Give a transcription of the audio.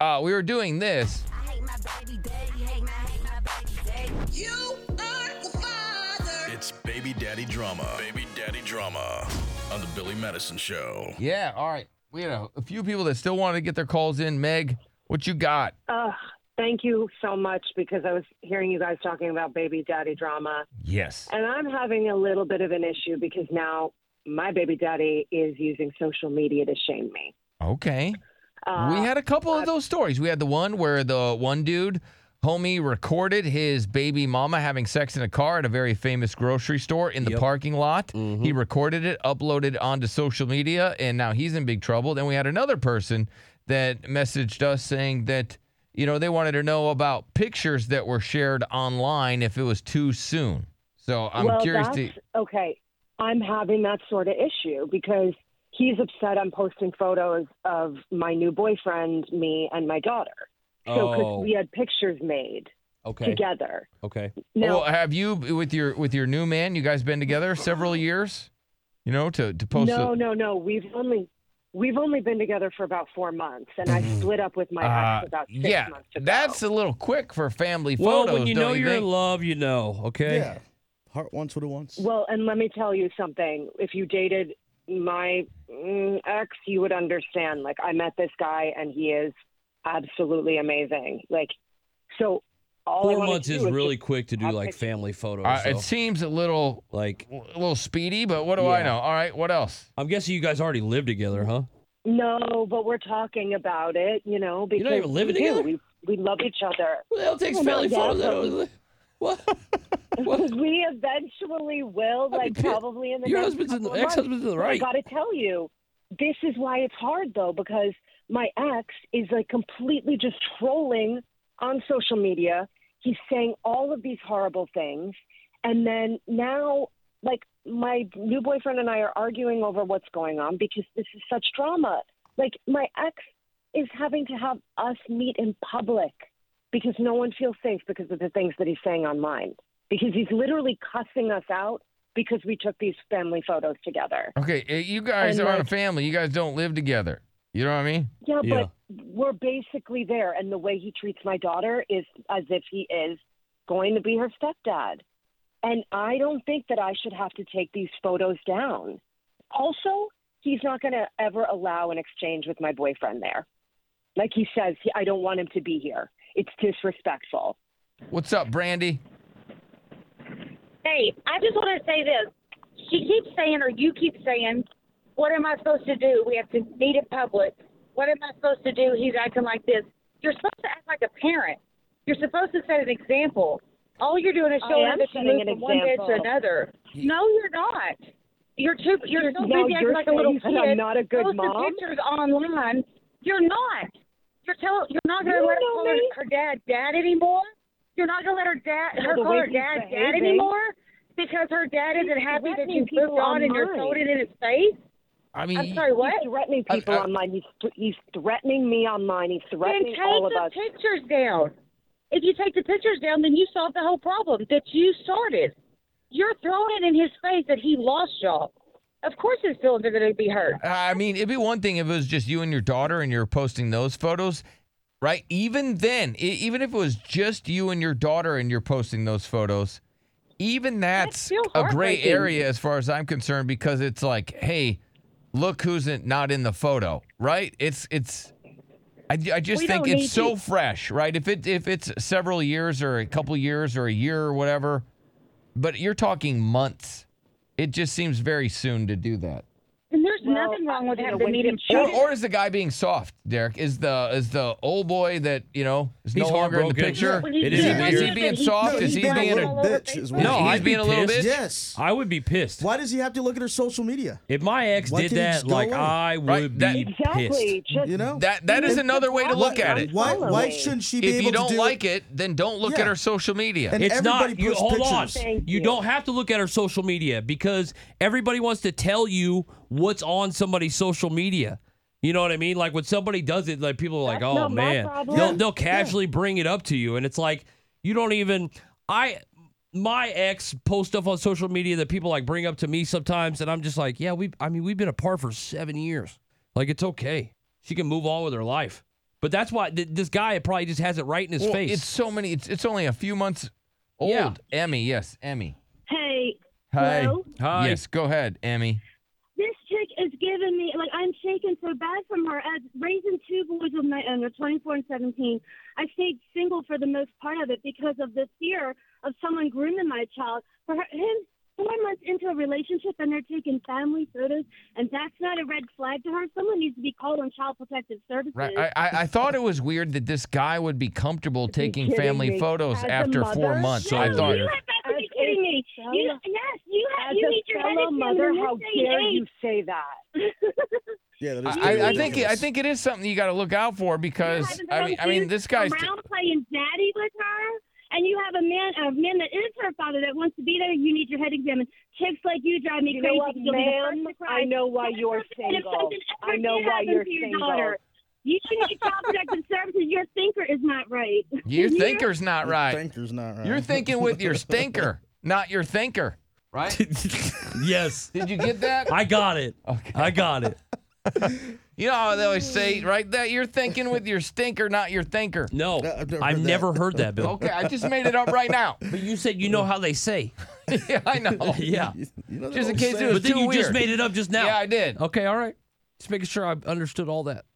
uh, we were doing this. It's baby daddy drama. Baby daddy drama on the Billy Madison Show. Yeah, all right. We had a, a few people that still wanted to get their calls in. Meg, what you got? Uh, thank you so much because I was hearing you guys talking about baby daddy drama, Yes. and I'm having a little bit of an issue because now my baby daddy is using social media to shame me. Okay. Uh, we had a couple of those stories. We had the one where the one dude, homie, recorded his baby mama having sex in a car at a very famous grocery store in the Yep. parking lot. Mhm. He recorded it, uploaded it onto social media, and now he's in big trouble. Then we had another person that messaged us saying that, you know, they wanted to know about pictures that were shared online if it was too soon. So I'm well, curious that's, to. Okay, I'm having that sort of issue because he's upset I'm posting photos of my new boyfriend, me, and my daughter. So, because Oh. we had pictures made Okay. together. Okay. Now, well, have you with your with your new man? You guys been together several years? You know, to to post. no, a- no, no. We've only we've only been together for about four months, and I split up with my Uh, ex about six yeah, months ago. that's a little quick for family photos. Well, photos. when you don't know you you're think? in love, you know. Okay. Yeah. Heart wants what it wants. well, and let me tell you something. If you dated my mm, ex, you would understand. Like, I met this guy, and he is absolutely amazing. Like, so all Four wanted months is really just quick to do like family photos. Uh, so, it seems a little like, a little speedy, but what do I know? All right, what else? I'm guessing you guys already live together, huh? No, but we're talking about it. You know, because not even living we do. together? We we love each other. Well, hell takes Well, family not yet, photos. What? what? we eventually will, like pi- probably in the Your next husband's in the couple of ex-husband's in the right. I got to tell you, this is why it's hard though, because my ex is like completely just trolling on social media. He's saying all of these horrible things, and then now, like my new boyfriend and I are arguing over what's going on because this is such drama. Like my ex is having to have us meet in public because no one feels safe because of the things that he's saying online. Because he's literally cussing us out because we took these family photos together. Okay, uh, you guys And, aren't a family. You guys don't live together. You know what I mean? Yeah, Yeah. but we're basically there. And the way he treats my daughter is as if he is going to be her stepdad. And I don't think that I should have to take these photos down. Also, he's not going to ever allow an exchange with my boyfriend there. Like he says, I don't want him to be here. It's disrespectful. What's up, Brandy? Hey, I just want to say this. She keeps saying, or you keep saying, what am I supposed to do? We have to meet in public. What am I supposed to do? He's acting like this. You're supposed to act like a parent. You're supposed to set an example. All you're doing is I showing am her that you move from one bed to another. No, you're not. You're too. You're so Now busy acting you're like a little kid. I'm not a good Post mom? pictures online. You're not. You're tell. You're not going to You let her call her, her dad dad anymore. You're not going to let her dad her call her dad dad anymore because her dad He's isn't happy that you people moved on and you're online. throwing it in his face. I mean, I'm sorry, what? He's threatening people I- online. He's th- he's threatening me online. He's Then threatening take all of us. Take the pictures down. If you take the pictures down, then you solve the whole problem that you started. You're throwing it in his face that he lost y'all. Of course his feelings are going to be hurt. I mean, it'd be one thing if it was just you and your daughter and you're posting those photos, right? Even then, e- even if it was just you and your daughter and you're posting those photos, even that's, a gray area as far as I'm concerned because it's like, hey, look who's in, not in the photo, right? It's it's. I, I just We think it's so to- fresh, right? If it if it's several years or a couple years or a year or whatever, but you're talking months. It just seems very soon to do that. And there's Well, nothing wrong with you know, having to when him. Or, or is the guy being soft, Derek? Is the is the old boy that you know is no longer in the picture? When he's It is doing. Is he being soft? No, is he being a being little all over bitch is what No, he's I'd be being a little pissed. bitch? Yes. I would be pissed. Why does he have to look at her social media? If my ex Why did that, like away? I would Right, that- be Exactly. pissed. Just You know? That that is another way to look at it. Why why shouldn't she be If able you to don't do like it, then don't look at her social media. It's not. You, hold on. pictures. Thank You you. don't have to look at her social media because everybody wants to tell you what's on somebody's social media. You know what I mean? Like when somebody does it, like people are like, That's "Oh man," they'll they'll casually bring it up to you, and it's like you don't even. I my ex post stuff on social media that people like bring up to me sometimes, and I'm just like, "Yeah, we. I mean, we've been apart for seven years. Like it's okay. She can move on with her life." But that's why th- this guy probably just has it right in his Well, face. It's so many. It's it's only a few months old. Yeah. Emmy, yes, Emmy. Hey, Hi. Hello? Hi. Yes, go ahead, Emmy. This chick is giving me like I'm shaken so bad from her. As raising two boys of my own, they're 24 and 17. I stayed single for the most part of it because of the fear of someone grooming my child. For her, him, four months into a relationship, and they're taking family photos, and that's not a red flag to her. Someone needs to be called on Child Protective Services. Right. I, I, I thought it was weird that this guy would be comfortable taking family me? pose As after four months. So I no, thought. you have to be kidding me. You, yes, you have. As you a need your fellow examined mother, how day and dare you say that? Yeah, that is I, I ridiculous. think I think it is something you got to look out for because I mean I mean this guy's around playing daddy with her, and you have a man, a man that is her father that wants to be there. You need your head examined. Chicks like you drive me You crazy. know what, because you'll be ma'am? first to cry. I know why But you're single. I know why you're to your single. Daughter, you need child protective services. Your thinker is not right. your You hear? thinker's not Your right. Thinker's not right. You're thinking with your stinker, not your thinker. Right? yes, Did you get that? I got it. Okay. I got it. You know how they always say, right? That you're thinking with your stinker, not your thinker. No, I've never I've heard never that. heard that, Bill. Okay, I just made it up right now. But you said you know how they say. yeah, I know. Yeah. You, you know Just in case old it was But then too you just made it up just now. Yeah, I did. Okay, all right. Just making sure I understood all that.